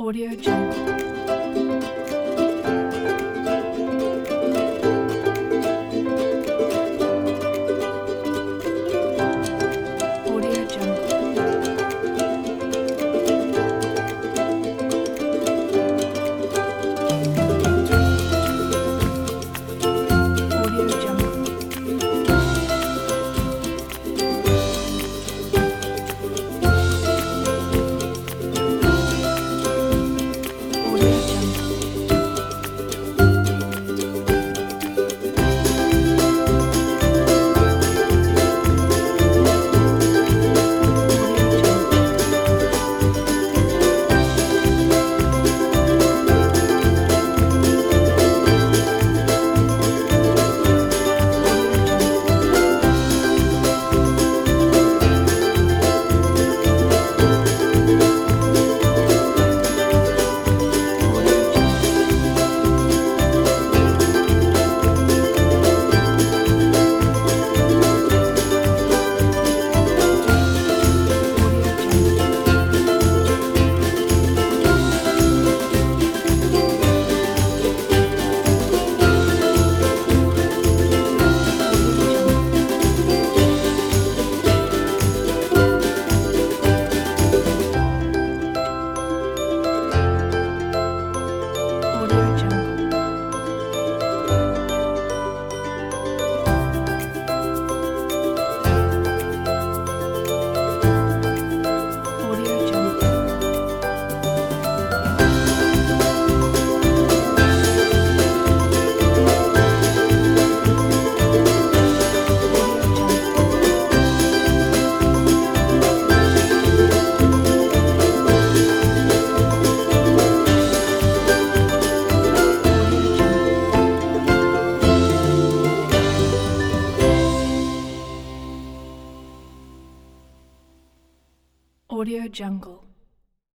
Audio Jungle. Audio Jungle.